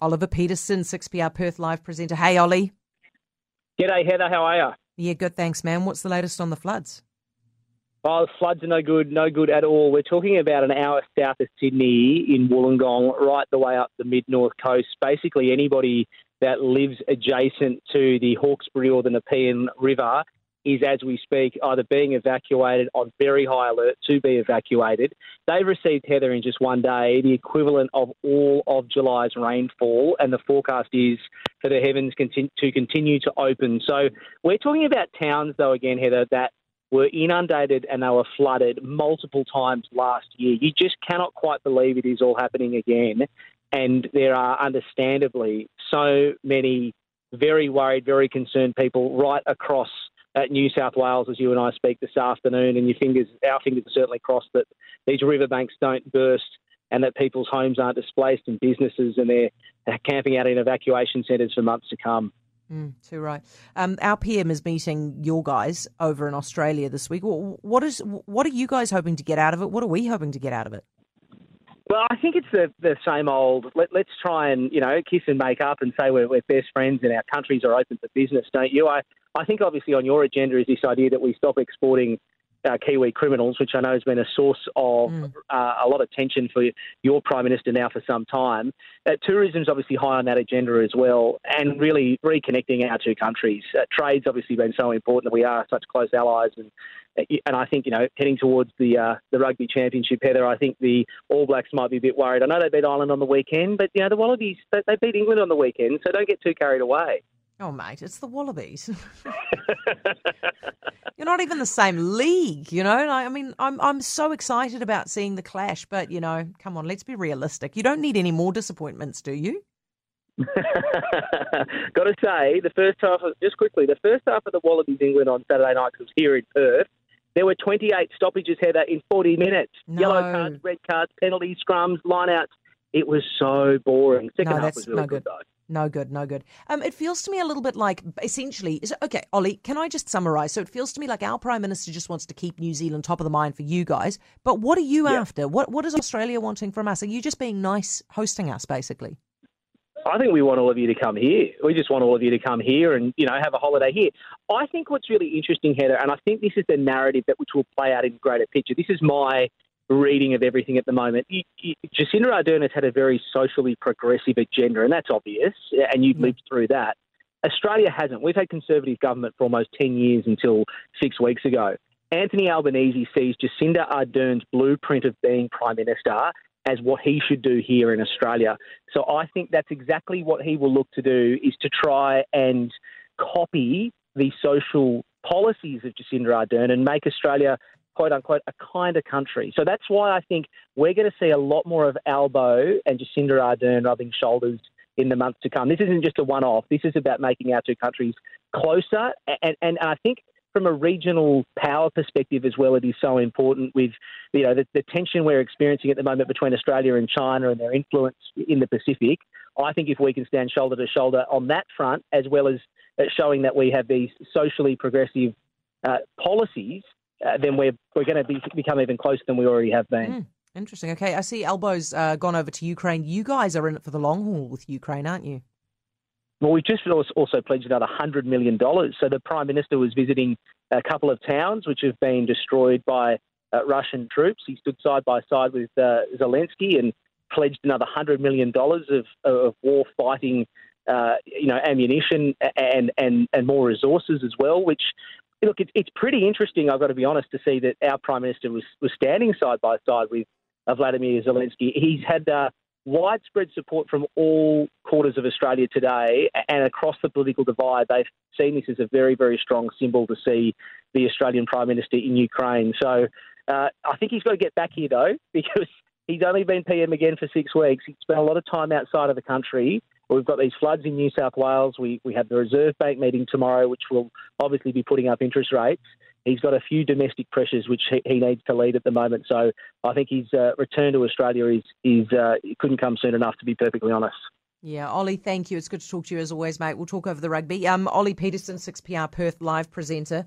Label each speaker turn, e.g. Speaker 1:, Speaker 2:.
Speaker 1: Oliver Peterson, 6PR Perth Live presenter. Hey, Ollie.
Speaker 2: G'day, Heather. How are you?
Speaker 1: Yeah, good. Thanks, man. What's the latest on the floods?
Speaker 2: Oh, the floods are no good, no good at all. We're talking about an hour south of Sydney in Wollongong, right the way up the mid north coast. Basically, anybody that lives adjacent to the Hawkesbury or the Nepean River is, as we speak, either being evacuated on very high alert to be evacuated. They've received, Heather, in just one day, the equivalent of all of July's rainfall, and the forecast is for the heavens to continue to open. So we're talking about towns, though, again, Heather, that were inundated and they were flooded multiple times last year. You just cannot quite believe it is all happening again. And there are understandably so many very worried, very concerned people right across at New South Wales as you and I speak this afternoon. And your fingers, our fingers are certainly crossed that these riverbanks don't burst and that people's homes aren't displaced and businesses and they're camping out in evacuation centres for months to come.
Speaker 1: Mm, too right. Um, our PM is meeting your guys over in Australia this week. What is what are you guys hoping to get out of it? What are we hoping to get out of it?
Speaker 2: Well, I think it's the, the same old. Let, us try and you know kiss and make up and say we're, we're best friends and our countries are open for business, don't you? I I think obviously on your agenda is this idea that we stop exporting uh, Kiwi criminals, which I know has been a source of mm. uh, a lot of tension for your Prime Minister now for some time. Uh, Tourism is obviously high on that agenda as well, and really reconnecting our two countries. Uh, trade's obviously been so important that we are such close allies, and uh, and I think you know heading towards the uh, the rugby championship, Heather. I think the All Blacks might be a bit worried. I know they beat Ireland on the weekend, but you know the Wallabies they, they beat England on the weekend, so don't get too carried away.
Speaker 1: Oh, mate, it's the Wallabies. You're not even the same league, you know. I mean, I'm I'm so excited about seeing the clash, but you know, come on, let's be realistic. You don't need any more disappointments, do you?
Speaker 2: Got to say, the first half, of, just quickly, the first half of the Wallabies England on Saturday night was here in Perth. There were 28 stoppages, Heather, in 40 minutes.
Speaker 1: No.
Speaker 2: Yellow cards, red cards, penalties, scrums, lineouts. It was so boring. Second
Speaker 1: no,
Speaker 2: half was really
Speaker 1: no
Speaker 2: good, though.
Speaker 1: No good, no good. Um, it feels to me a little bit like essentially. Is it, okay, Ollie, can I just summarise? So it feels to me like our prime minister just wants to keep New Zealand top of the mind for you guys. But what are you yeah. after? What What is Australia wanting from us? Are you just being nice, hosting us, basically?
Speaker 2: I think we want all of you to come here. We just want all of you to come here and you know have a holiday here. I think what's really interesting, Heather, and I think this is the narrative that which will play out in greater picture. This is my reading of everything at the moment. Jacinda Ardern has had a very socially progressive agenda, and that's obvious, and you've mm. lived through that. Australia hasn't. We've had Conservative government for almost 10 years until six weeks ago. Anthony Albanese sees Jacinda Ardern's blueprint of being Prime Minister as what he should do here in Australia. So I think that's exactly what he will look to do is to try and copy the social policies of Jacinda Ardern and make Australia quote unquote, a kinder country. So that's why I think we're going to see a lot more of Albo and Jacinda Ardern rubbing shoulders in the months to come. This isn't just a one off. This is about making our two countries closer. And, and, and I think from a regional power perspective as well, it is so important with you know the, the, tension we're experiencing at the moment between Australia and China and their influence in the Pacific. I think if we can stand shoulder to shoulder on that front, as well as showing that we have these socially progressive uh, policies uh, then we're we're going to be, become even closer than we already have been.
Speaker 1: Mm, interesting. Okay, I see Albo's uh, gone over to Ukraine. You guys are in it for the long haul with Ukraine, aren't you?
Speaker 2: Well, we've just also pledged another $100 million. So the Prime Minister was visiting a couple of towns which have been destroyed by uh, Russian troops. He stood side by side with uh, Zelensky and pledged another $100 million of, of war fighting uh, you know, ammunition and, and, and more resources as well, which look, it's, it's pretty interesting, I've got to be honest, to see that our Prime Minister was, was standing side by side with uh, Vladimir Zelensky. He's had uh, widespread support from all quarters of Australia today and across the political divide. They've seen this as a very, very strong symbol to see the Australian Prime Minister in Ukraine. So uh, I think he's got to get back here, though, because he's only been PM again for six weeks. He's spent a lot of time outside of the country. We've got these floods in New South Wales. We, we have the Reserve Bank meeting tomorrow, which will obviously be putting up interest rates. He's got a few domestic pressures which he, he needs to lead at the moment. So I think his uh, return to Australia is, is uh, couldn't come soon enough, to be perfectly honest.
Speaker 1: Yeah, Ollie, thank you. It's good to talk to you as always, mate. We'll talk over the rugby. Um, Ollie Peterson, 6PR Perth live presenter.